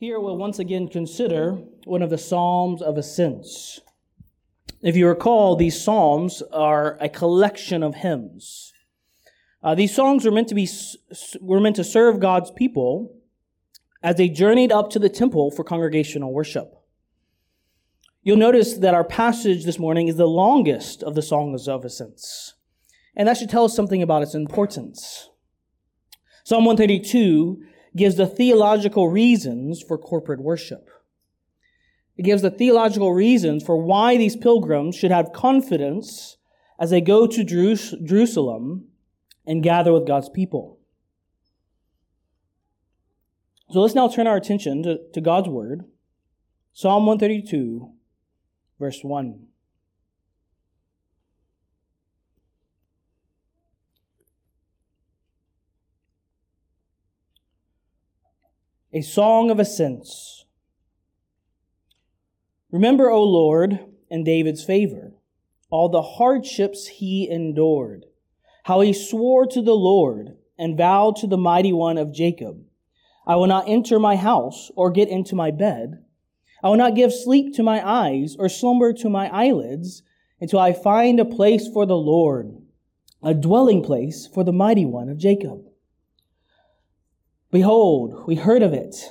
Here we'll once again consider one of the Psalms of Ascents. If you recall, these Psalms are a collection of hymns. Uh, these songs were meant to be were meant to serve God's people as they journeyed up to the temple for congregational worship. You'll notice that our passage this morning is the longest of the Songs of Ascents, and that should tell us something about its importance. Psalm 132 gives the theological reasons for corporate worship. It gives the theological reasons for why these pilgrims should have confidence as they go to Jerusalem and gather with God's people. So let's now turn our attention to, to God's Word. Psalm 132, verse 1. A song of ascents. Remember, O Lord, in David's favor, all the hardships he endured, how he swore to the Lord and vowed to the mighty one of Jacob, I will not enter my house or get into my bed. I will not give sleep to my eyes or slumber to my eyelids until I find a place for the Lord, a dwelling place for the mighty one of Jacob. Behold, we heard of it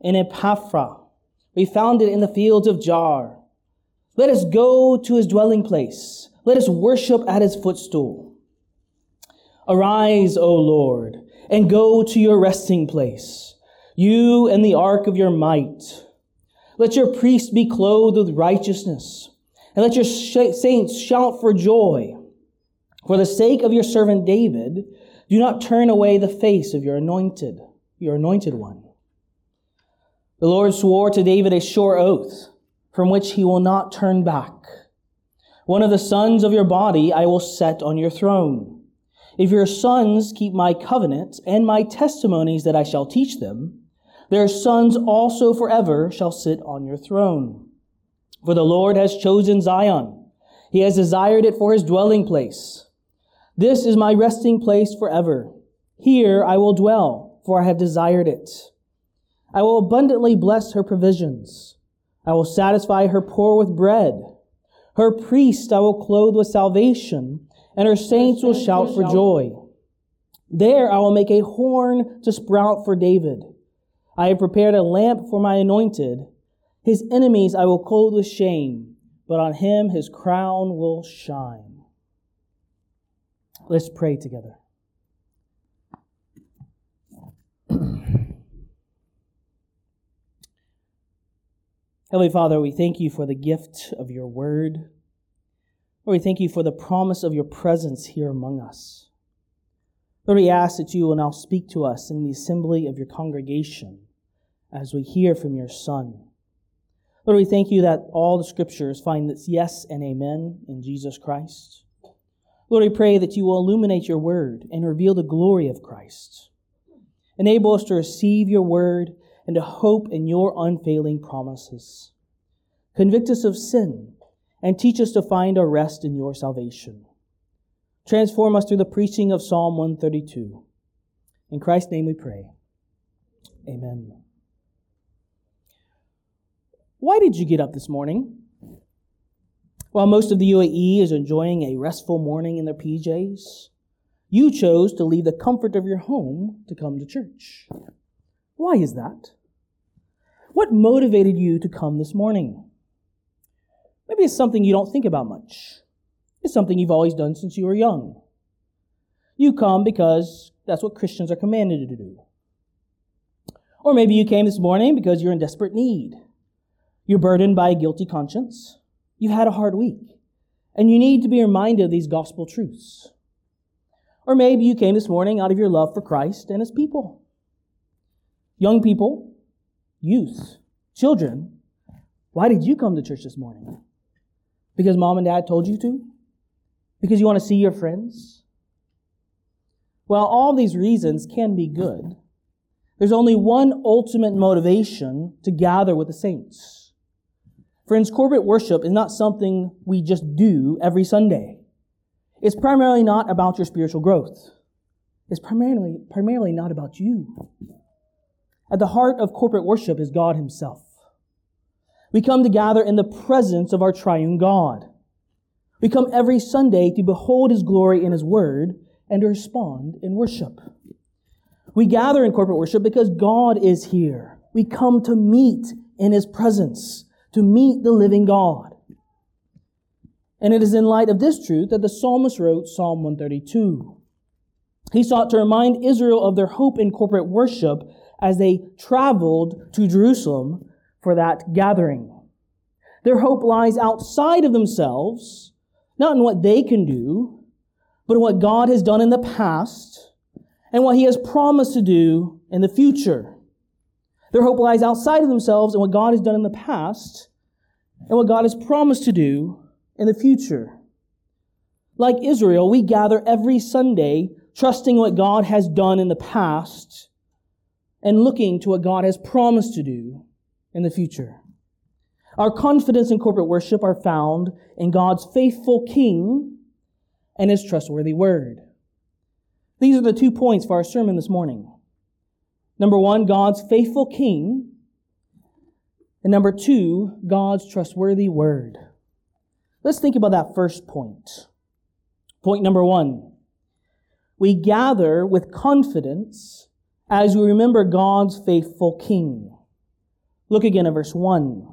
in Ephrathah. We found it in the fields of Jaar. Let us go to his dwelling place. Let us worship at his footstool. Arise, O Lord, and go to your resting place, you and the ark of your might. Let your priests be clothed with righteousness, and let your saints shout for joy. For the sake of your servant David, do not turn away the face of your anointed your anointed one. The Lord swore to David a sure oath from which he will not turn back. One of the sons of your body I will set on your throne. If your sons keep my covenant and my testimonies that I shall teach them, their sons also forever shall sit on your throne. For the Lord has chosen Zion. He has desired it for his dwelling place. This is my resting place forever. Here I will dwell for I have desired it. I will abundantly bless her provisions. I will satisfy her poor with bread. Her priest I will clothe with salvation, and her saints will shout for joy. There I will make a horn to sprout for David. I have prepared a lamp for my anointed. His enemies I will clothe with shame, but on him his crown will shine. Let's pray together. Heavenly Father, we thank you for the gift of your word. Lord, we thank you for the promise of your presence here among us. Lord, we ask that you will now speak to us in the assembly of your congregation as we hear from your Son. Lord, we thank you that all the scriptures find this yes and amen in Jesus Christ. Lord, we pray that you will illuminate your word and reveal the glory of Christ. Enable us to receive your word and to hope in your unfailing promises. Convict us of sin and teach us to find our rest in your salvation. Transform us through the preaching of Psalm 132. In Christ's name we pray. Amen. Why did you get up this morning? While most of the UAE is enjoying a restful morning in their PJs, you chose to leave the comfort of your home to come to church. Why is that? What motivated you to come this morning? Maybe it's something you don't think about much. It's something you've always done since you were young. You come because that's what Christians are commanded to do. Or maybe you came this morning because you're in desperate need. You're burdened by a guilty conscience. You've had a hard week. And you need to be reminded of these gospel truths. Or maybe you came this morning out of your love for Christ and his people. Young people, youth, children, why did you come to church this morning? Because mom and dad told you to? Because you want to see your friends? Well, all these reasons can be good. There's only one ultimate motivation to gather with the saints. Friends, corporate worship is not something we just do every Sunday. It's primarily not about your spiritual growth. It's primarily, primarily not about you. At the heart of corporate worship is God Himself. We come to gather in the presence of our triune God. We come every Sunday to behold His glory in His Word and to respond in worship. We gather in corporate worship because God is here. We come to meet in His presence, to meet the living God. And it is in light of this truth that the psalmist wrote Psalm 132. He sought to remind Israel of their hope in corporate worship as they traveled to Jerusalem for that gathering. Their hope lies outside of themselves, not in what they can do, but in what God has done in the past and what He has promised to do in the future. Their hope lies outside of themselves and what God has done in the past and what God has promised to do in the future. Like Israel, we gather every Sunday trusting what God has done in the past and looking to what God has promised to do in the future. Our confidence in corporate worship are found in God's faithful King and His trustworthy Word. These are the two points for our sermon this morning. Number one, God's faithful King. And number two, God's trustworthy Word. Let's think about that first point. Point number one. We gather with confidence as we remember God's faithful King. Look again at verse 1.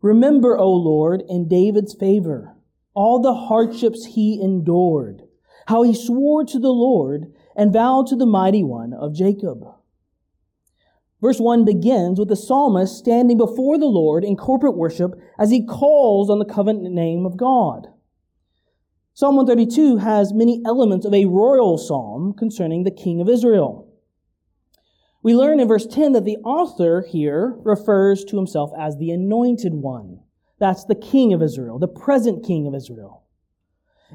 Remember, O Lord, in David's favor, all the hardships he endured, how he swore to the Lord and vowed to the mighty one of Jacob. Verse 1 begins with the psalmist standing before the Lord in corporate worship as he calls on the covenant name of God. Psalm 132 has many elements of a royal psalm concerning the king of Israel. We learn in verse 10 that the author here refers to himself as the anointed one. That's the king of Israel, the present king of Israel.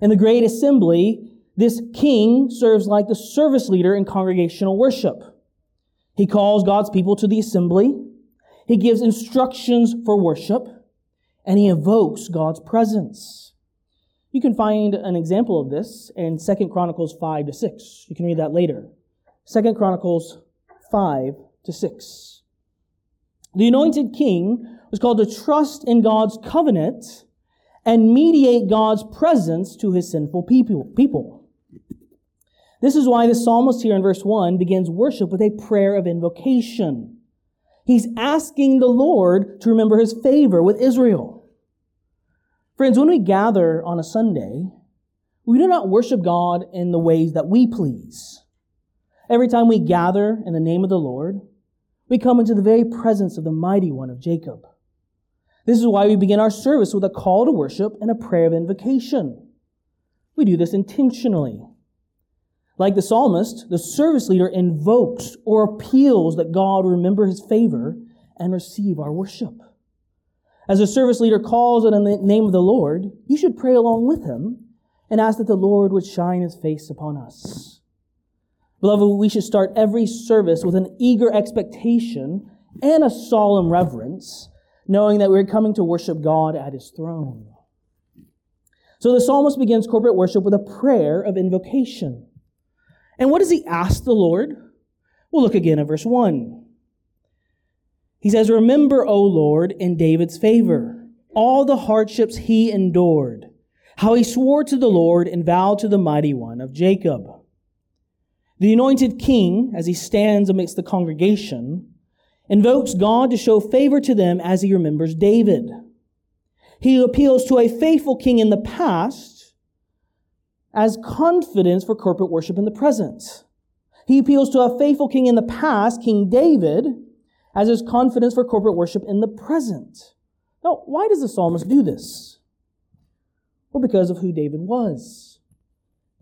In the great assembly, this king serves like the service leader in congregational worship. He calls God's people to the assembly. He gives instructions for worship and he evokes God's presence. You can find an example of this in 2 Chronicles 5 to 6. You can read that later. 2 Chronicles 5 to 6. The anointed king was called to trust in God's covenant and mediate God's presence to his sinful people. This is why the psalmist here in verse 1 begins worship with a prayer of invocation. He's asking the Lord to remember his favor with Israel. Friends, when we gather on a Sunday, we do not worship God in the ways that we please. Every time we gather in the name of the Lord, we come into the very presence of the mighty one of Jacob. This is why we begin our service with a call to worship and a prayer of invocation. We do this intentionally. Like the psalmist, the service leader invokes or appeals that God remember his favor and receive our worship. As a service leader calls on the name of the Lord, you should pray along with him and ask that the Lord would shine his face upon us. Beloved, we should start every service with an eager expectation and a solemn reverence, knowing that we're coming to worship God at his throne. So the psalmist begins corporate worship with a prayer of invocation. And what does he ask the Lord? We'll look again at verse 1. He says, Remember, O Lord, in David's favor, all the hardships he endured, how he swore to the Lord and vowed to the mighty one of Jacob. The anointed king, as he stands amidst the congregation, invokes God to show favor to them as he remembers David. He appeals to a faithful king in the past as confidence for corporate worship in the present. He appeals to a faithful king in the past, King David, as his confidence for corporate worship in the present. Now, why does the psalmist do this? Well, because of who David was.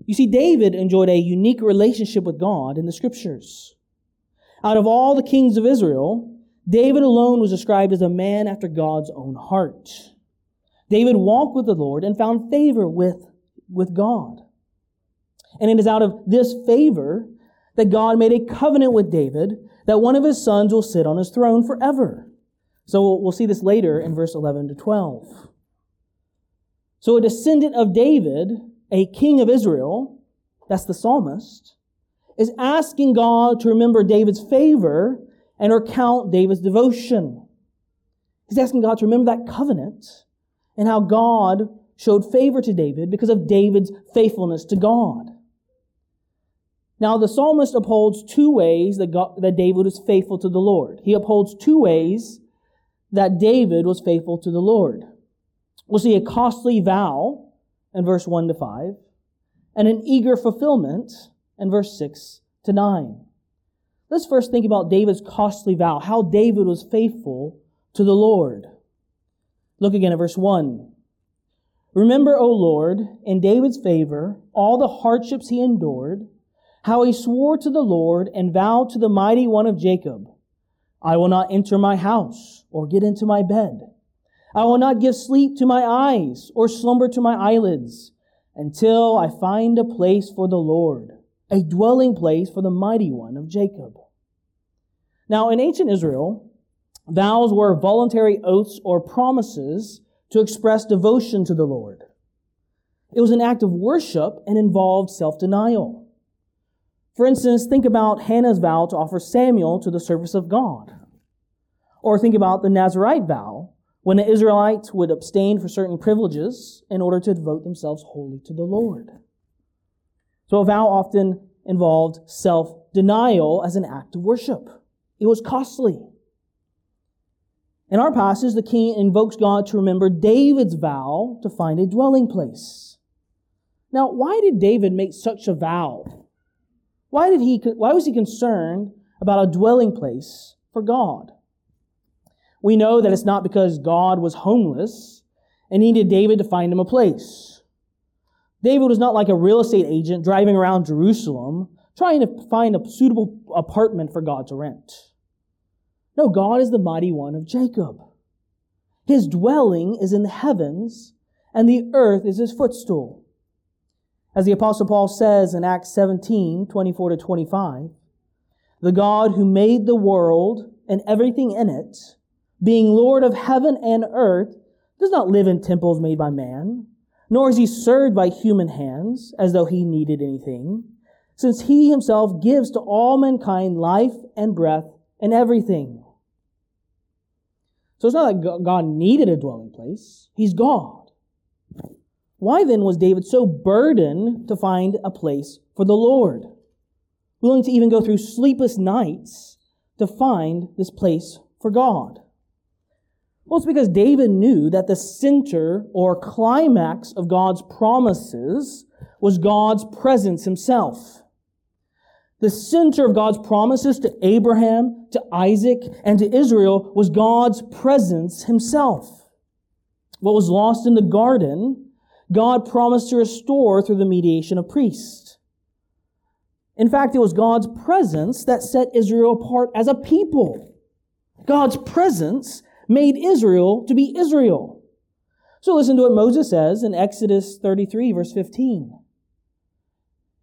You see, David enjoyed a unique relationship with God in the scriptures. Out of all the kings of Israel, David alone was described as a man after God's own heart. David walked with the Lord and found favor with, with God. And it is out of this favor that God made a covenant with David that one of his sons will sit on his throne forever. So we'll see this later in verse 11 to 12. So a descendant of David, a king of Israel, that's the psalmist, is asking God to remember David's favor and recount David's devotion. He's asking God to remember that covenant and how God showed favor to David because of David's faithfulness to God. Now, the psalmist upholds two ways that, God, that David was faithful to the Lord. He upholds two ways that David was faithful to the Lord. We'll see a costly vow in verse 1 to 5, and an eager fulfillment in verse 6 to 9. Let's first think about David's costly vow, how David was faithful to the Lord. Look again at verse 1. Remember, O Lord, in David's favor, all the hardships he endured, how he swore to the Lord and vowed to the mighty one of Jacob, I will not enter my house or get into my bed. I will not give sleep to my eyes or slumber to my eyelids until I find a place for the Lord, a dwelling place for the mighty one of Jacob. Now, in ancient Israel, vows were voluntary oaths or promises to express devotion to the Lord. It was an act of worship and involved self-denial. For instance, think about Hannah's vow to offer Samuel to the service of God. Or think about the Nazarite vow, when the Israelites would abstain for certain privileges in order to devote themselves wholly to the Lord. So a vow often involved self-denial as an act of worship. It was costly. In our passage, the king invokes God to remember David's vow to find a dwelling place. Now, why did David make such a vow? Why did he, why was he concerned about a dwelling place for God? We know that it's not because God was homeless and needed David to find him a place. David was not like a real estate agent driving around Jerusalem trying to find a suitable apartment for God to rent. No, God is the mighty one of Jacob. His dwelling is in the heavens, and the earth is his footstool. As the apostle Paul says in Acts 17, 24 to 25, the God who made the world and everything in it, being Lord of heaven and earth, does not live in temples made by man, nor is he served by human hands as though he needed anything, since he himself gives to all mankind life and breath and everything. So it's not like God needed a dwelling place. He's God. Why then was David so burdened to find a place for the Lord? Willing to even go through sleepless nights to find this place for God? Well, it's because David knew that the center or climax of God's promises was God's presence himself. The center of God's promises to Abraham, to Isaac, and to Israel was God's presence himself. What was lost in the garden, God promised to restore through the mediation of priests. In fact, it was God's presence that set Israel apart as a people. God's presence made Israel to be Israel. So listen to what Moses says in Exodus 33 verse 15.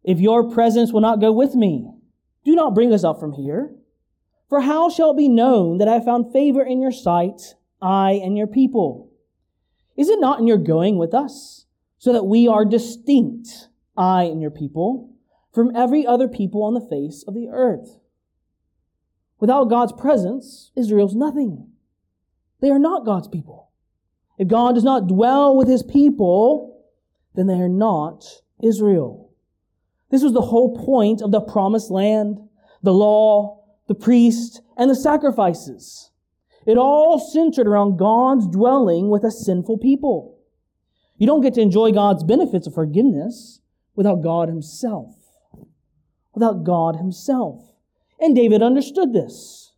If your presence will not go with me, do not bring us up from here. For how shall it be known that I have found favor in your sight, I and your people? Is it not in your going with us, so that we are distinct, I and your people, from every other people on the face of the earth? Without God's presence, Israel's nothing. They are not God's people. If God does not dwell with his people, then they are not Israel. This was the whole point of the promised land, the law, the priest, and the sacrifices. It all centered around God's dwelling with a sinful people. You don't get to enjoy God's benefits of forgiveness without God himself. Without God himself. And David understood this.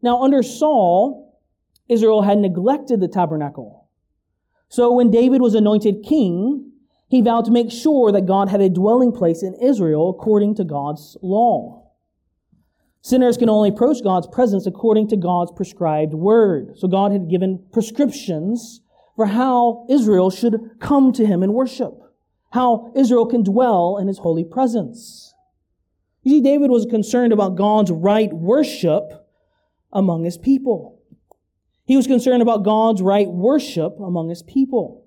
Now, under Saul, Israel had neglected the tabernacle. So when David was anointed king, he vowed to make sure that God had a dwelling place in Israel according to God's law. Sinners can only approach God's presence according to God's prescribed word. So God had given prescriptions for how Israel should come to him and worship, how Israel can dwell in his holy presence. You see, David was concerned about God's right worship among his people. He was concerned about God's right worship among his people.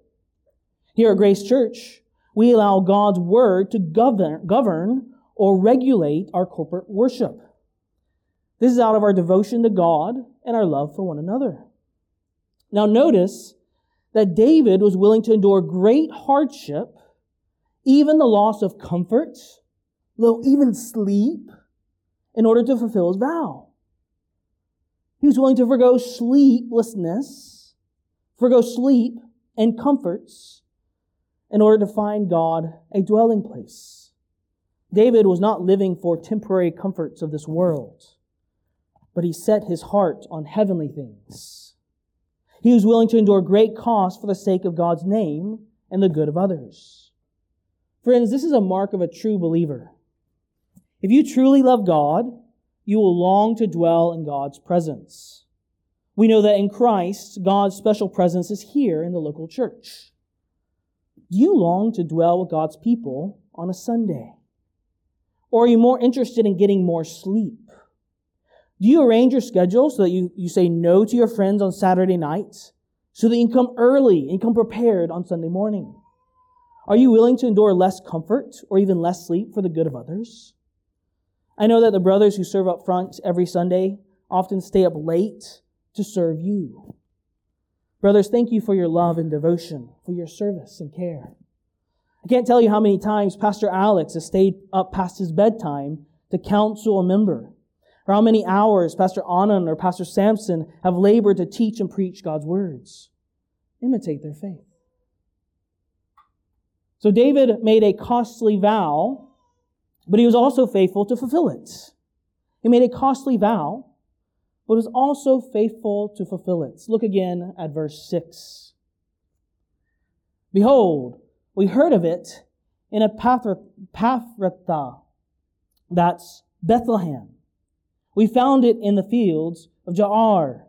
Here at Grace Church, we allow God's word to govern, govern or regulate our corporate worship. This is out of our devotion to God and our love for one another. Now, notice that David was willing to endure great hardship, even the loss of comfort, though even sleep, in order to fulfill his vow. He was willing to forego sleeplessness, forego sleep and comforts in order to find God a dwelling place. David was not living for temporary comforts of this world, but he set his heart on heavenly things. He was willing to endure great cost for the sake of God's name and the good of others. Friends, this is a mark of a true believer. If you truly love God, you will long to dwell in God's presence. We know that in Christ, God's special presence is here in the local church. Do you long to dwell with God's people on a Sunday? Or are you more interested in getting more sleep? Do you arrange your schedule so that you, you say no to your friends on Saturday nights so that you can come early and come prepared on Sunday morning? Are you willing to endure less comfort or even less sleep for the good of others? I know that the brothers who serve up front every Sunday often stay up late to serve you. Brothers, thank you for your love and devotion, for your service and care. I can't tell you how many times Pastor Alex has stayed up past his bedtime to counsel a member, or how many hours Pastor Anand or Pastor Sampson have labored to teach and preach God's words. Imitate their faith. So David made a costly vow but he was also faithful to fulfill it. He made a costly vow, but was also faithful to fulfill it. Look again at verse 6. Behold, we heard of it in a Ephrathah, that's Bethlehem. We found it in the fields of Jaar.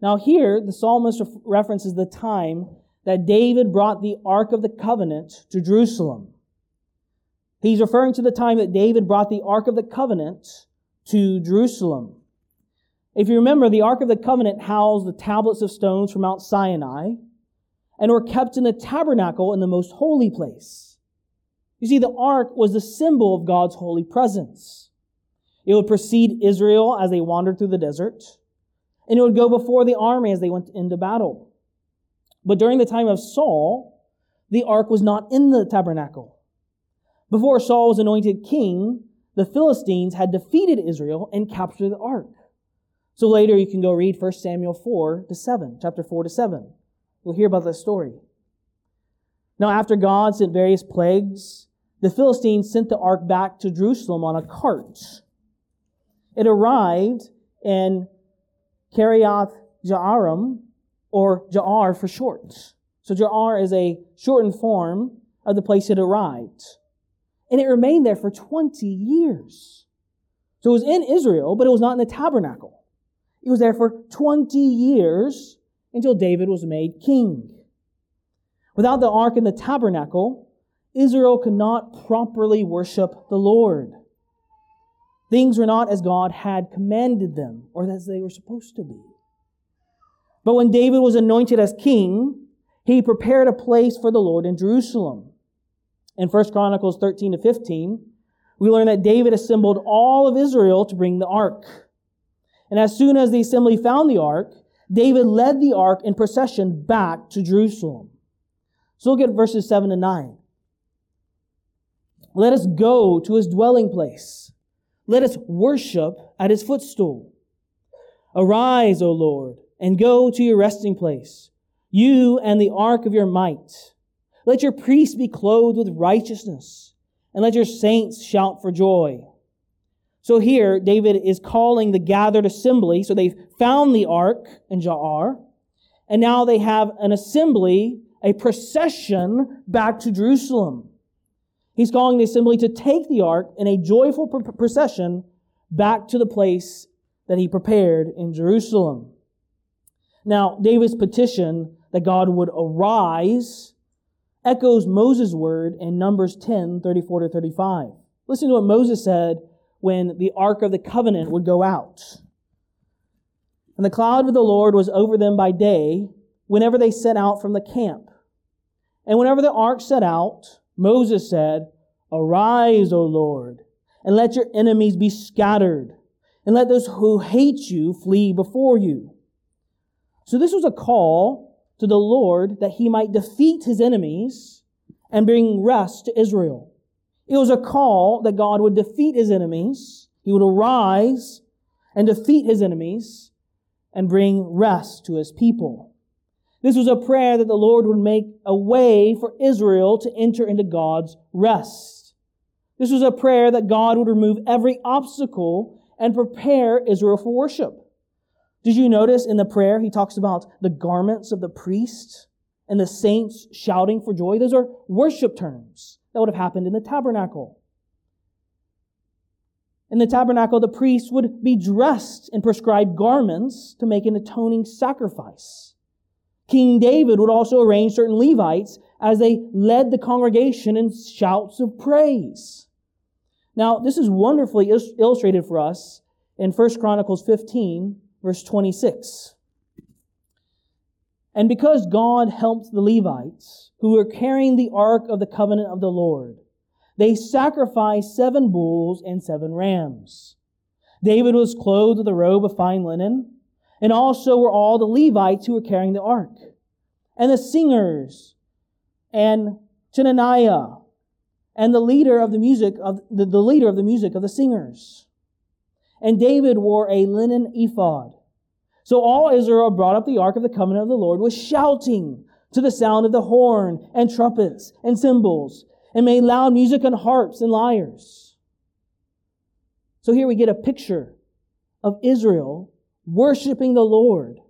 Now, here, the psalmist references the time that David brought the Ark of the Covenant to Jerusalem. He's referring to the time that David brought the Ark of the Covenant to Jerusalem. If you remember, the Ark of the Covenant housed the tablets of stones from Mount Sinai and were kept in the tabernacle in the most holy place. You see, the Ark was the symbol of God's holy presence. It would precede Israel as they wandered through the desert, and it would go before the army as they went into battle. But during the time of Saul, the Ark was not in the tabernacle. Before Saul was anointed king, the Philistines had defeated Israel and captured the ark. So later you can go read 1 Samuel 4 to 7, chapter 4 to 7. We'll hear about that story. Now, after God sent various plagues, the Philistines sent the ark back to Jerusalem on a cart. It arrived in Kiriath Jaarim, or Jaar for short. So Jaar is a shortened form of the place it arrived and it remained there for 20 years. So it was in Israel, but it was not in the tabernacle. It was there for 20 years until David was made king. Without the ark and the tabernacle, Israel could not properly worship the Lord. Things were not as God had commanded them or as they were supposed to be. But when David was anointed as king, he prepared a place for the Lord in Jerusalem. In 1 Chronicles 13 to 15, we learn that David assembled all of Israel to bring the ark. And as soon as the assembly found the ark, David led the ark in procession back to Jerusalem. So look at verses 7 to 9. Let us go to his dwelling place. Let us worship at his footstool. Arise, O Lord, and go to your resting place, you and the ark of your might. Let your priests be clothed with righteousness, and let your saints shout for joy. So here, David is calling the gathered assembly. So they've found the ark in Jaar, and now they have an assembly, a procession back to Jerusalem. He's calling the assembly to take the ark in a joyful procession back to the place that he prepared in Jerusalem. Now, David's petition that God would arise echoes Moses' word in Numbers 10, 34 to 35. Listen to what Moses said when the Ark of the Covenant would go out. And the cloud of the Lord was over them by day whenever they set out from the camp. And whenever the ark set out, Moses said, Arise, O Lord, and let your enemies be scattered, and let those who hate you flee before you. So this was a call to the Lord that he might defeat his enemies and bring rest to Israel. It was a call that God would defeat his enemies. He would arise and defeat his enemies and bring rest to his people. This was a prayer that the Lord would make a way for Israel to enter into God's rest. This was a prayer that God would remove every obstacle and prepare Israel for worship. Did you notice in the prayer he talks about the garments of the priest and the saints shouting for joy? Those are worship terms that would have happened in the tabernacle. In the tabernacle, the priests would be dressed in prescribed garments to make an atoning sacrifice. King David would also arrange certain Levites as they led the congregation in shouts of praise. Now, this is wonderfully illustrated for us in 1 Chronicles 15, verse 26. And because God helped the Levites, who were carrying the ark of the covenant of the Lord, they sacrificed seven bulls and seven rams. David was clothed with a robe of fine linen, and also were all the Levites who were carrying the ark, and the singers, and Chenaniah, and the leader of the music of the, the leader of the music of the singers. And David wore a linen ephod. So all Israel brought up the ark of the covenant of the Lord with shouting to the sound of the horn and trumpets and cymbals and made loud music on harps and lyres. So here we get a picture of Israel worshiping the Lord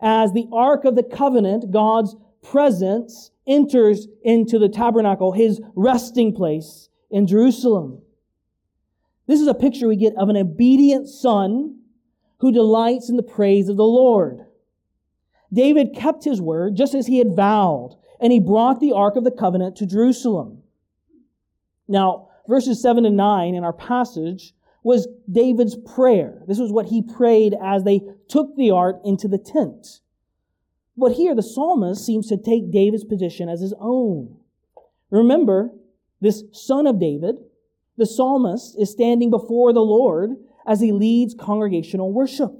as the ark of the covenant, God's presence, enters into the tabernacle, his resting place in Jerusalem. This is a picture we get of an obedient son who delights in the praise of the Lord. David kept his word just as he had vowed, and he brought the Ark of the Covenant to Jerusalem. Now, verses 7 and 9 in our passage was David's prayer. This was what he prayed as they took the ark into the tent. But here the psalmist seems to take David's position as his own. Remember, this son of David, the psalmist, is standing before the Lord as he leads congregational worship.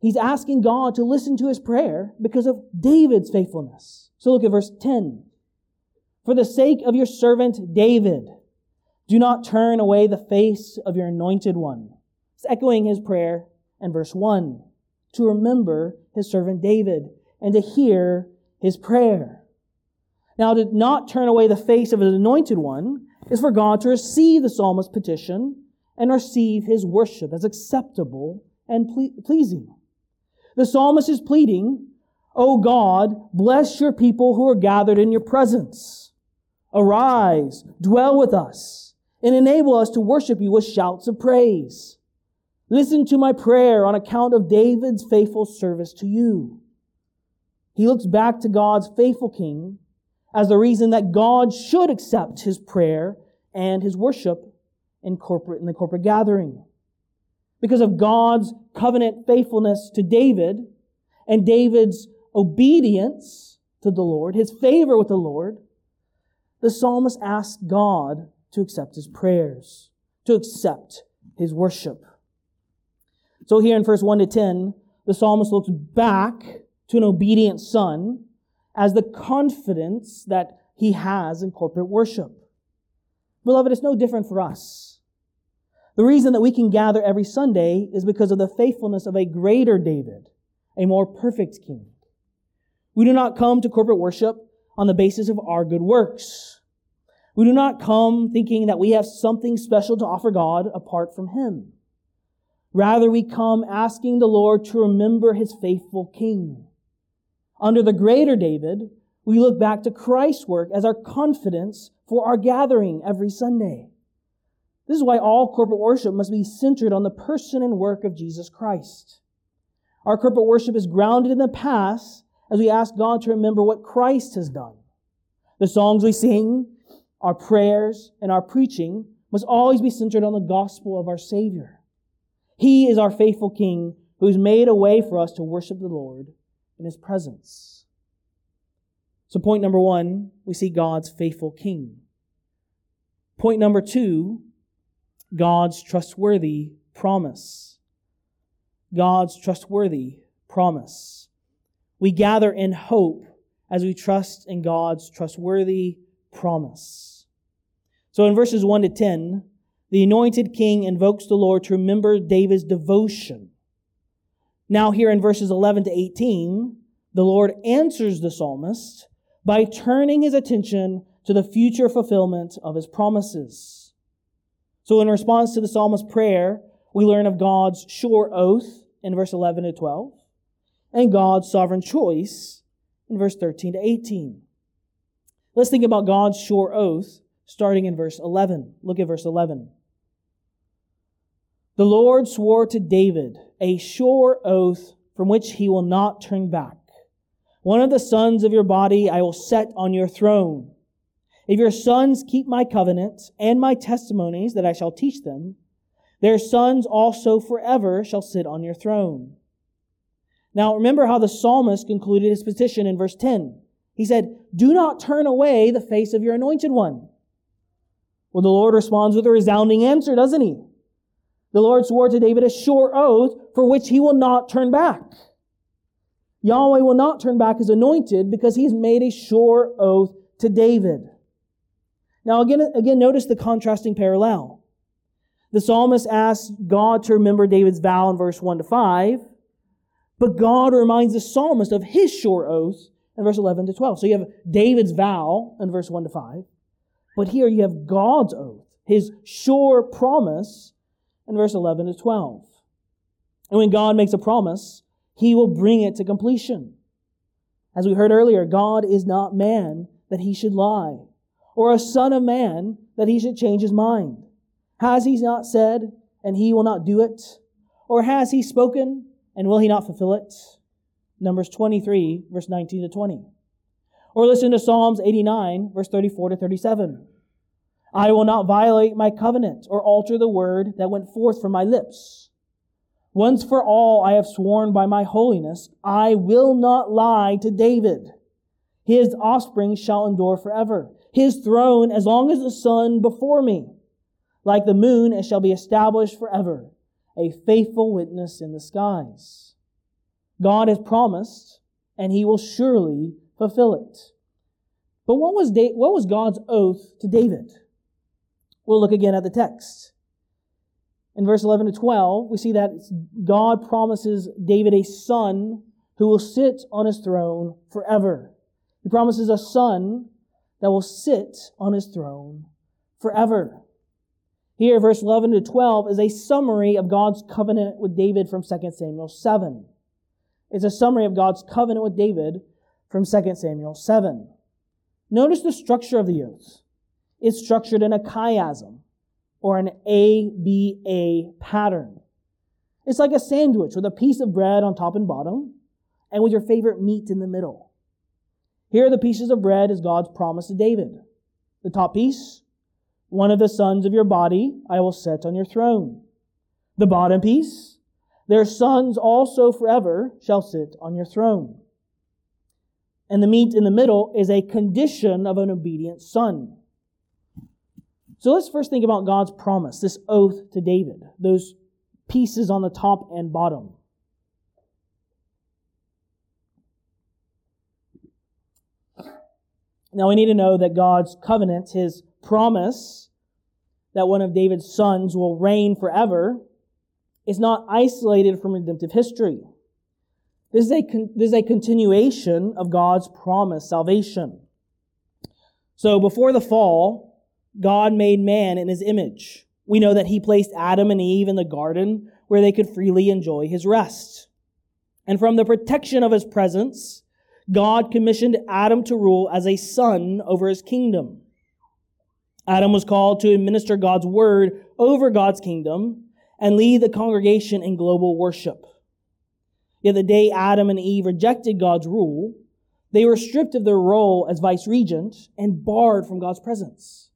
He's asking God to listen to his prayer because of David's faithfulness. So look at verse 10. For the sake of your servant David, do not turn away the face of your anointed one. It's echoing his prayer in verse 1 to remember his servant David and to hear his prayer. Now, to not turn away the face of his anointed one is for God to receive the psalmist's petition and receive his worship as acceptable and ple- pleasing. The psalmist is pleading, O God, bless your people who are gathered in your presence. Arise, dwell with us, and enable us to worship you with shouts of praise. Listen to my prayer on account of David's faithful service to you. He looks back to God's faithful king as the reason that God should accept his prayer and his worship in corporate in the corporate gathering. Because of God's covenant faithfulness to David and David's obedience to the Lord, his favor with the Lord, the psalmist asked God to accept his prayers, to accept his worship. So here in verse 1 to 10, the psalmist looks back to an obedient son as the confidence that he has in corporate worship. Beloved, it's no different for us. The reason that we can gather every Sunday is because of the faithfulness of a greater David, a more perfect king. We do not come to corporate worship on the basis of our good works. We do not come thinking that we have something special to offer God apart from Him. Rather, we come asking the Lord to remember His faithful King. Under the greater David, we look back to Christ's work as our confidence for our gathering every Sunday. This is why all corporate worship must be centered on the person and work of Jesus Christ. Our corporate worship is grounded in the past as we ask God to remember what Christ has done. The songs we sing, our prayers, and our preaching must always be centered on the gospel of our Savior. He is our faithful King who's made a way for us to worship the Lord in his presence. So, point number one, we see God's faithful king. Point number two, God's trustworthy promise. God's trustworthy promise. We gather in hope as we trust in God's trustworthy promise. So in verses 1 to 10, the anointed king invokes the Lord to remember David's devotion. Now, here in verses 11 to 18, the Lord answers the psalmist by turning his attention to the future fulfillment of his promises. So, in response to the psalmist's prayer, we learn of God's sure oath in verse 11 to 12 and God's sovereign choice in verse 13 to 18. Let's think about God's sure oath starting in verse 11. Look at verse 11. The Lord swore to David a sure oath from which he will not turn back. One of the sons of your body I will set on your throne. If your sons keep my covenant and my testimonies that I shall teach them, their sons also forever shall sit on your throne. Now remember how the psalmist concluded his petition in verse 10. He said, Do not turn away the face of your anointed one. Well, the Lord responds with a resounding answer, doesn't he? The Lord swore to David a sure oath for which he will not turn back. Yahweh will not turn back his anointed because he's made a sure oath to David. Now again, again, notice the contrasting parallel. The psalmist asks God to remember David's vow in verse 1 to 5, but God reminds the psalmist of his sure oath in verse 11 to 12. So you have David's vow in verse 1 to 5, but here you have God's oath, his sure promise in verse 11 to 12. And when God makes a promise, he will bring it to completion. As we heard earlier, God is not man that he should lie, or a son of man that he should change his mind. Has he not said, and he will not do it? Or has he spoken, and will he not fulfill it? Numbers 23, verse 19 to 20. Or listen to Psalms 89, verse 34 to 37. I will not violate my covenant or alter the word that went forth from my lips. Once for all I have sworn by my holiness, I will not lie to David. His offspring shall endure forever. His throne as long as the sun before me. Like the moon, it shall be established forever, a faithful witness in the skies. God has promised, and he will surely fulfill it. But what was, da- what was God's oath to David? We'll look again at the text. In verse 11 to 12, we see that God promises David a son who will sit on his throne forever. He promises a son that will sit on his throne forever. Here, verse 11 to 12 is a summary of God's covenant with David from 2 Samuel 7. It's a summary of God's covenant with David from 2 Samuel 7. Notice the structure of the oath. It's structured in a chiasm or an ABA pattern. It's like a sandwich with a piece of bread on top and bottom and with your favorite meat in the middle. Here, the pieces of bread is God's promise to David. The top piece, one of the sons of your body I will set on your throne. The bottom piece, their sons also forever shall sit on your throne. And the meat in the middle is a condition of an obedient son. So let's first think about God's promise, this oath to David, those pieces on the top and bottom. Now we need to know that God's covenant, his promise that one of David's sons will reign forever, is not isolated from redemptive history. This is a, this is a continuation of God's promise, salvation. So before the fall, God made man in his image. We know that he placed Adam and Eve in the garden where they could freely enjoy his rest. And from the protection of his presence, God commissioned Adam to rule as a son over his kingdom. Adam was called to administer God's word over God's kingdom and lead the congregation in global worship. Yet the day Adam and Eve rejected God's rule, they were stripped of their role as vice regent and barred from God's presence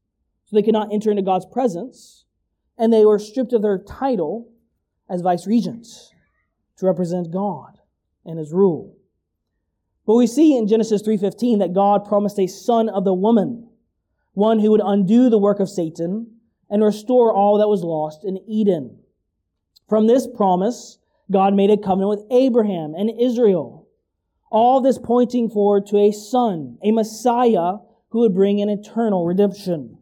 So they could not enter into God's presence, and they were stripped of their title as vice regents to represent God and his rule. But we see in Genesis 3:15 that God promised a son of the woman, one who would undo the work of Satan and restore all that was lost in Eden. From this promise, God made a covenant with Abraham and Israel. All this pointing forward to a son, a Messiah who would bring an eternal redemption.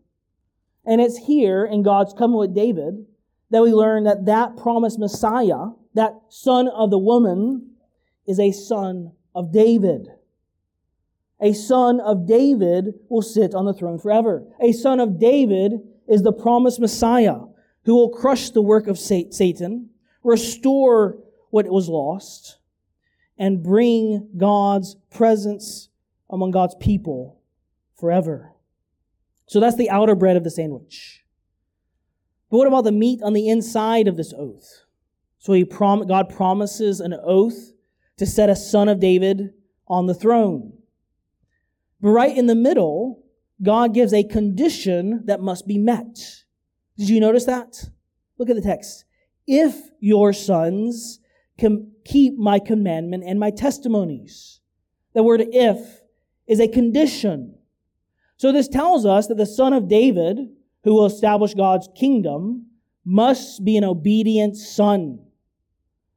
And it's here in God's covenant with David that we learn that that promised Messiah, that son of the woman, is a son of David. A son of David will sit on the throne forever. A son of David is the promised Messiah who will crush the work of Satan, restore what was lost, and bring God's presence among God's people forever. So that's the outer bread of the sandwich. But what about the meat on the inside of this oath? So he prom- God promises an oath to set a son of David on the throne. But right in the middle, God gives a condition that must be met. Did you notice that? Look at the text. If your sons can keep my commandment and my testimonies. The word if is a condition. So this tells us that the son of David, who will establish God's kingdom, must be an obedient son.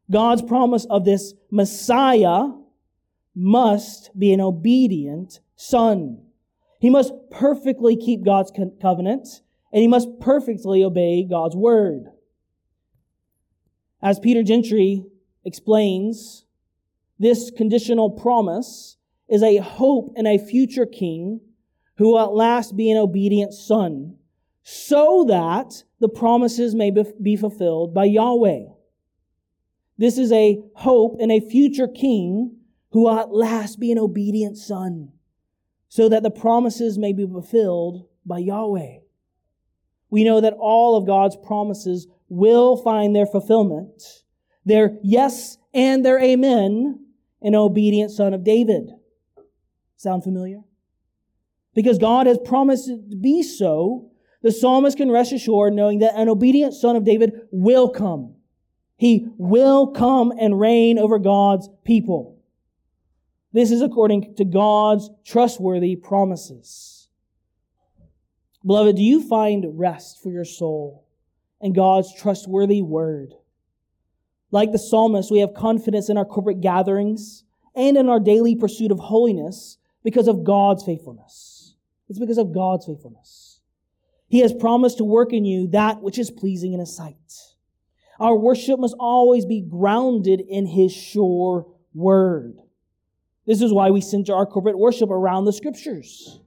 God's promise of this Messiah must be an obedient son. He must perfectly keep God's covenant and he must perfectly obey God's word. As Peter Gentry explains, this conditional promise is a hope in a future king who will at last be an obedient son, so that the promises may be fulfilled by Yahweh. This is a hope in a future king who will at last be an obedient son, so that the promises may be fulfilled by Yahweh. We know that all of God's promises will find their fulfillment, their yes and their amen, in obedient son of David. Sound familiar? Because God has promised it to be so, the psalmist can rest assured knowing that an obedient son of David will come. He will come and reign over God's people. This is according to God's trustworthy promises. Beloved, do you find rest for your soul in God's trustworthy word? Like the psalmist, we have confidence in our corporate gatherings and in our daily pursuit of holiness because of God's faithfulness. It's because of God's faithfulness. He has promised to work in you that which is pleasing in His sight. Our worship must always be grounded in His sure word. This is why we center our corporate worship around the scriptures.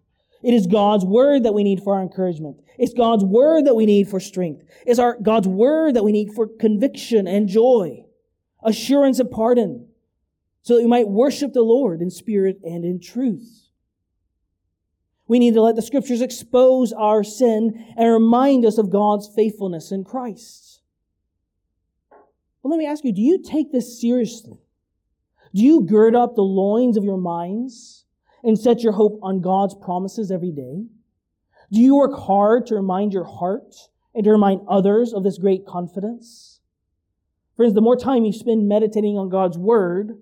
It is God's word that we need for our encouragement. It's God's word that we need for strength. It's our God's word that we need for conviction and joy, assurance of pardon, so that we might worship the Lord in spirit and in truth. We need to let the scriptures expose our sin and remind us of God's faithfulness in Christ. But let me ask you, do you take this seriously? Do you gird up the loins of your minds and set your hope on God's promises every day? Do you work hard to remind your heart and to remind others of this great confidence? Friends, the more time you spend meditating on God's word,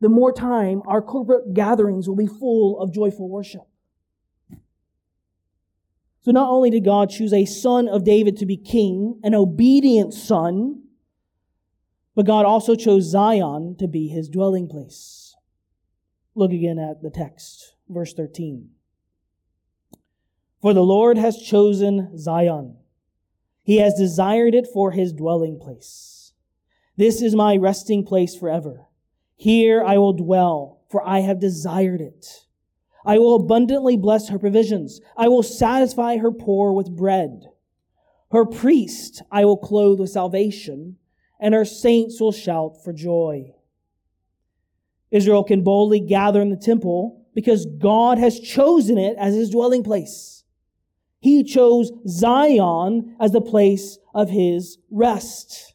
the more time our corporate gatherings will be full of joyful worship. So not only did God choose a son of David to be king, an obedient son, but God also chose Zion to be his dwelling place. Look again at the text, verse 13. For the Lord has chosen Zion. He has desired it for his dwelling place. This is my resting place forever. Here I will dwell, for I have desired it. I will abundantly bless her provisions. I will satisfy her poor with bread. Her priest I will clothe with salvation and her saints will shout for joy. Israel can boldly gather in the temple because God has chosen it as his dwelling place. He chose Zion as the place of his rest.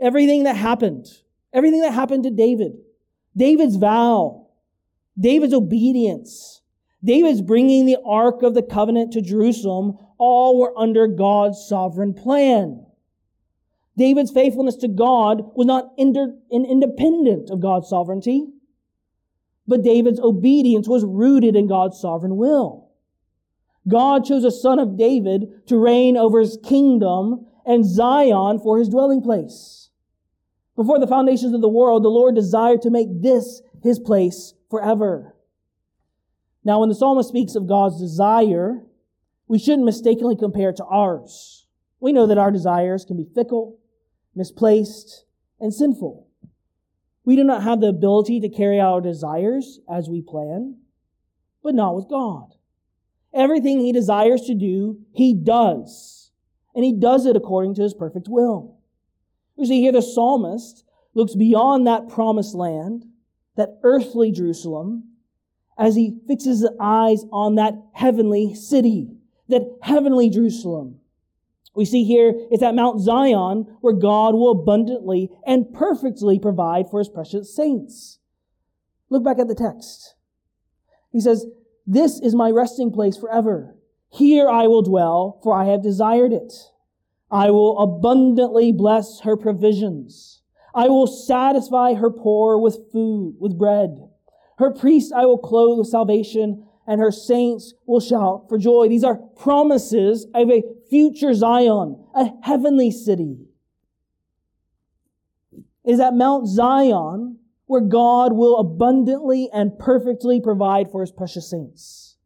Everything that happened, everything that happened to David, David's vow, David's obedience, David's bringing the Ark of the Covenant to Jerusalem, all were under God's sovereign plan. David's faithfulness to God was not independent of God's sovereignty. but David's obedience was rooted in God's sovereign will. God chose a son of David to reign over his kingdom and Zion for his dwelling place. Before the foundations of the world, the Lord desired to make this his place forever. Now, when the psalmist speaks of God's desire, we shouldn't mistakenly compare it to ours. We know that our desires can be fickle, misplaced, and sinful. We do not have the ability to carry out our desires as we plan, but not with God. Everything He desires to do, He does. And He does it according to His perfect will. You see, here the psalmist looks beyond that promised land, that earthly Jerusalem, as he fixes his eyes on that heavenly city, that heavenly Jerusalem. We see here is at Mount Zion where God will abundantly and perfectly provide for his precious saints. Look back at the text. He says, This is my resting place forever. Here I will dwell, for I have desired it. I will abundantly bless her provisions. I will satisfy her poor with food, with bread. Her priests I will clothe with salvation, and her saints will shout for joy. These are promises of a future Zion, a heavenly city. It is at Mount Zion where God will abundantly and perfectly provide for his precious saints.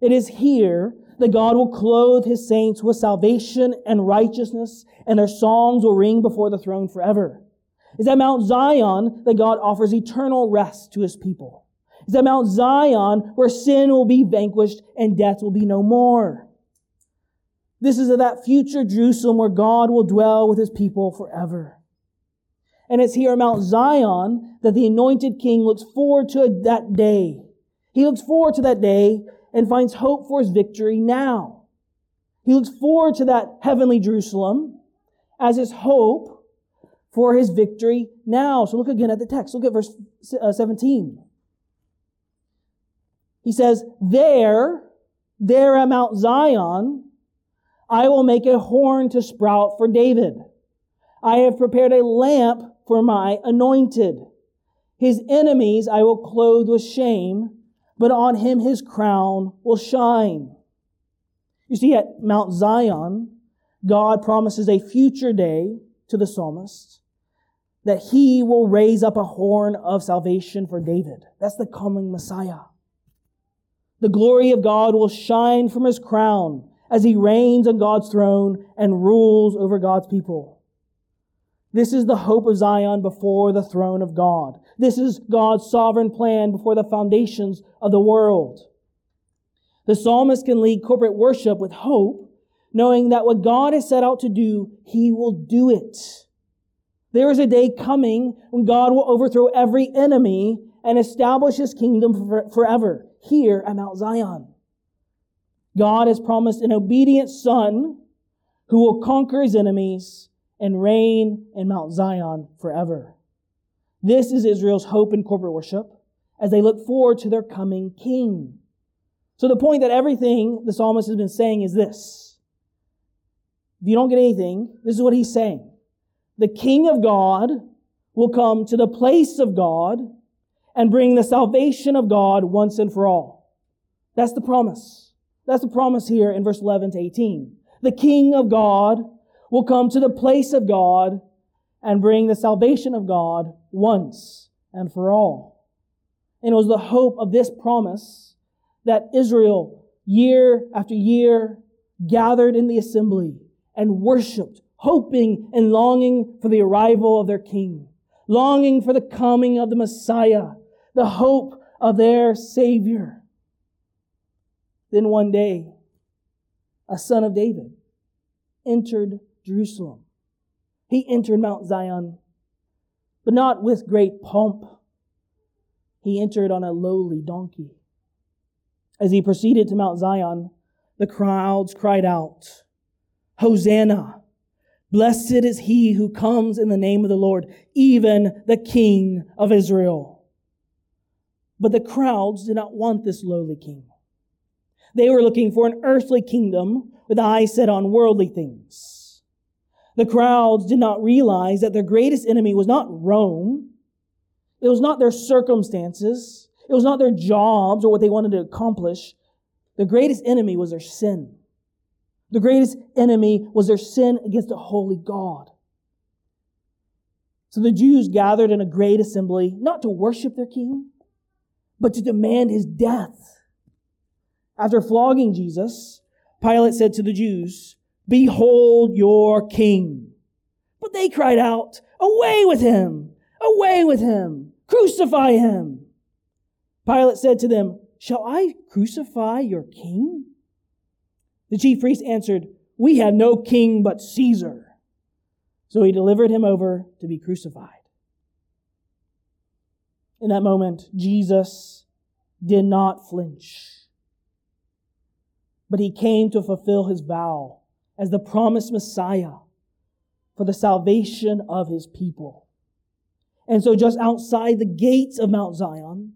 It is here that God will clothe his saints with salvation and righteousness, and their songs will ring before the throne forever. It's at Mount Zion that God offers eternal rest to his people. It's at Mount Zion where sin will be vanquished and death will be no more. This is that future Jerusalem where God will dwell with his people forever. And it's here at Mount Zion that the anointed king looks forward to that day. He looks forward to that day and finds hope for his victory now. He looks forward to that heavenly Jerusalem as his hope for his victory now. So look again at the text. Look at verse uh, 17. He says, There, there at Mount Zion, I will make a horn to sprout for David. I have prepared a lamp for my anointed. His enemies I will clothe with shame, but on him his crown will shine. You see, at Mount Zion, God promises a future day to the psalmist that he will raise up a horn of salvation for David. That's the coming Messiah. The glory of God will shine from his crown as he reigns on God's throne and rules over God's people. This is the hope of Zion before the throne of God. This is God's sovereign plan before the foundations of the world. The psalmist can lead corporate worship with hope, knowing that what God has set out to do, he will do it. There is a day coming when God will overthrow every enemy and establish his kingdom forever here at Mount Zion. God has promised an obedient son who will conquer his enemies and reign in Mount Zion forever. This is Israel's hope in corporate worship as they look forward to their coming king. So the point that everything the psalmist has been saying is this. If you don't get anything, this is what he's saying. The king of God will come to the place of God and bring the salvation of God once and for all. That's the promise. That's the promise here in verse 11 to 18. The King of God will come to the place of God and bring the salvation of God once and for all. And it was the hope of this promise that Israel, year after year, gathered in the assembly and worshiped, hoping and longing for the arrival of their King, longing for the coming of the Messiah, the hope of their Savior. Then one day, a son of David entered Jerusalem. He entered Mount Zion, but not with great pomp. He entered on a lowly donkey. As he proceeded to Mount Zion, the crowds cried out, Hosanna! Blessed is he who comes in the name of the Lord, even the King of Israel. But the crowds did not want this lowly king. They were looking for an earthly kingdom with eyes set on worldly things. The crowds did not realize that their greatest enemy was not Rome. It was not their circumstances. It was not their jobs or what they wanted to accomplish. The greatest enemy was their sin. The greatest enemy was their sin against a holy God. So the Jews gathered in a great assembly, not to worship their king, but to demand his death. After flogging Jesus, Pilate said to the Jews, Behold your king. But they cried out, Away with him! Away with him! Crucify him! Pilate said to them, Shall I crucify your king? The chief priest answered, We have no king but Caesar. So he delivered him over to be crucified. In that moment, Jesus did not flinch, but he came to fulfill his vow as the promised Messiah for the salvation of his people. And so, just outside the gates of Mount Zion,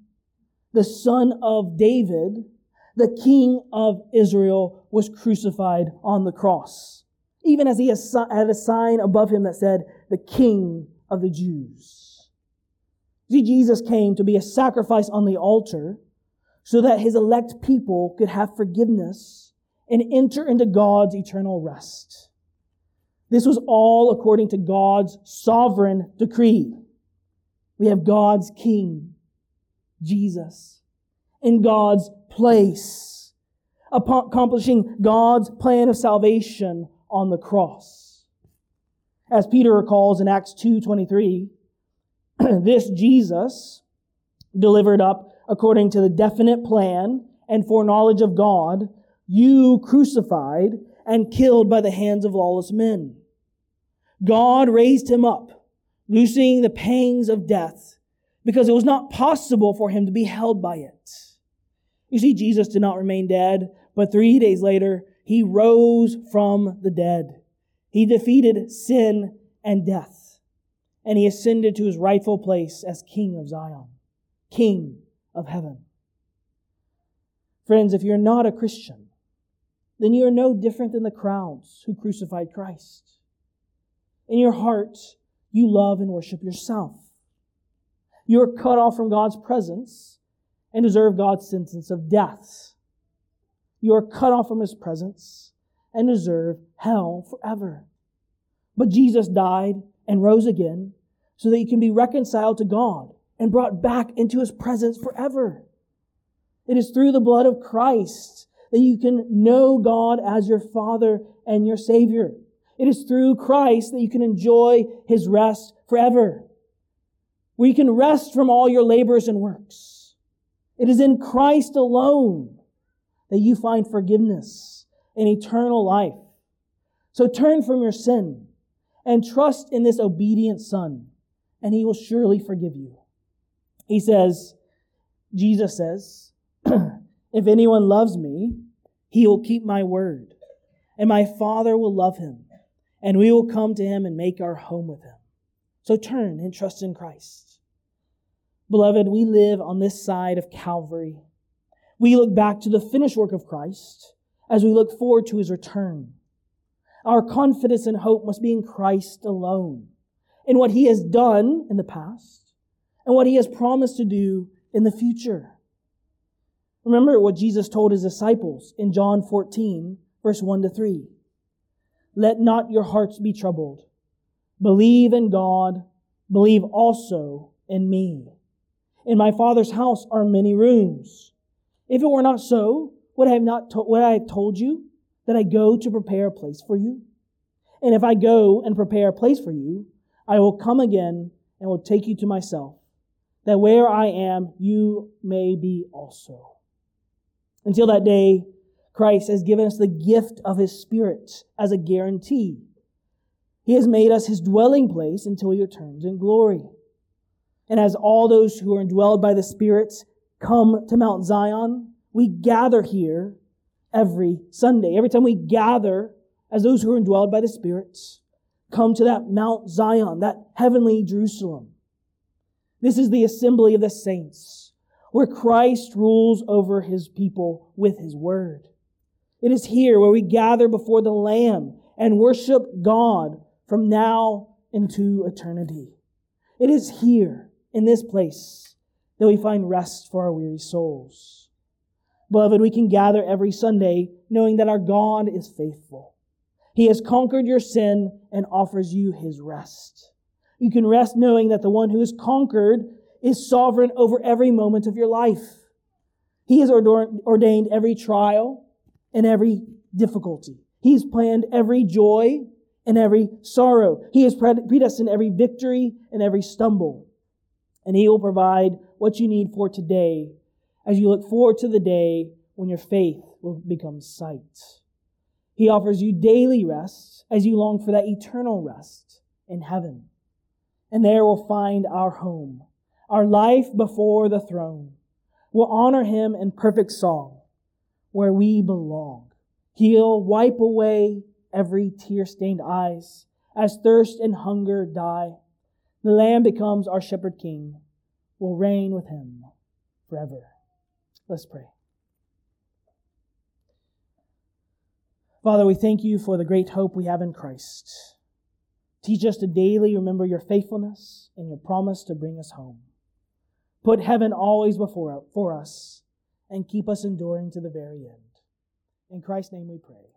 the son of David, the king of Israel, was crucified on the cross, even as he had a sign above him that said, the king of the Jews. See, Jesus came to be a sacrifice on the altar so that his elect people could have forgiveness and enter into God's eternal rest. This was all according to God's sovereign decree. We have God's king Jesus in God's place, accomplishing God's plan of salvation on the cross. As Peter recalls in Acts 2:23, this Jesus delivered up according to the definite plan and foreknowledge of God, you crucified and killed by the hands of lawless men. God raised him up, loosening the pangs of death because it was not possible for him to be held by it. You see, Jesus did not remain dead, but three days later, he rose from the dead. He defeated sin and death, and he ascended to his rightful place as King of Zion, King of heaven. Friends, if you're not a Christian, then you are no different than the crowds who crucified Christ. In your heart, you love and worship yourself. You are cut off from God's presence and deserve God's sentence of death. You are cut off from His presence and deserve hell forever. But Jesus died and rose again so that you can be reconciled to God and brought back into His presence forever. It is through the blood of Christ that you can know God as your Father and your Savior. It is through Christ that you can enjoy His rest forever where you can rest from all your labors and works. It is in Christ alone that you find forgiveness and eternal life. So turn from your sin and trust in this obedient Son, and He will surely forgive you. He says, Jesus says, if anyone loves me, he will keep my word, and my Father will love him, and we will come to him and make our home with him. So turn and trust in Christ. Beloved, we live on this side of Calvary. We look back to the finished work of Christ as we look forward to his return. Our confidence and hope must be in Christ alone, in what he has done in the past, and what he has promised to do in the future. Remember what Jesus told his disciples in John 14, verse 1 to 3. Let not your hearts be troubled. Believe in God, believe also in me. In my father's house are many rooms. If it were not so, would I have not to- would I have told you that I go to prepare a place for you? And if I go and prepare a place for you, I will come again and will take you to myself, that where I am, you may be also. Until that day, Christ has given us the gift of his Spirit as a guarantee. He has made us his dwelling place until he returns in glory. And as all those who are indwelled by the Spirit come to Mount Zion, we gather here every Sunday. Every time we gather as those who are indwelled by the Spirit, come to that Mount Zion, that heavenly Jerusalem. This is the assembly of the saints, where Christ rules over his people with his word. It is here where we gather before the Lamb and worship God from now into eternity. It is here in this place that we find rest for our weary souls. Beloved, we can gather every Sunday knowing that our God is faithful. He has conquered your sin and offers you his rest. You can rest knowing that the one who is conquered is sovereign over every moment of your life. He has ordained every trial and every difficulty. He's planned every joy and every sorrow. He has predestined every victory and every stumble. And He will provide what you need for today as you look forward to the day when your faith will become sight. He offers you daily rest as you long for that eternal rest in heaven. And there we'll find our home, our life before the throne. We'll honor Him in perfect song where we belong. He'll wipe away every tear stained eyes as thirst and hunger die. The Lamb becomes our shepherd king. We'll reign with Him forever. Let's pray. Father, we thank you for the great hope we have in Christ. Teach us to daily remember your faithfulness and your promise to bring us home. Put heaven always before for us and keep us enduring to the very end. In Christ's name we pray.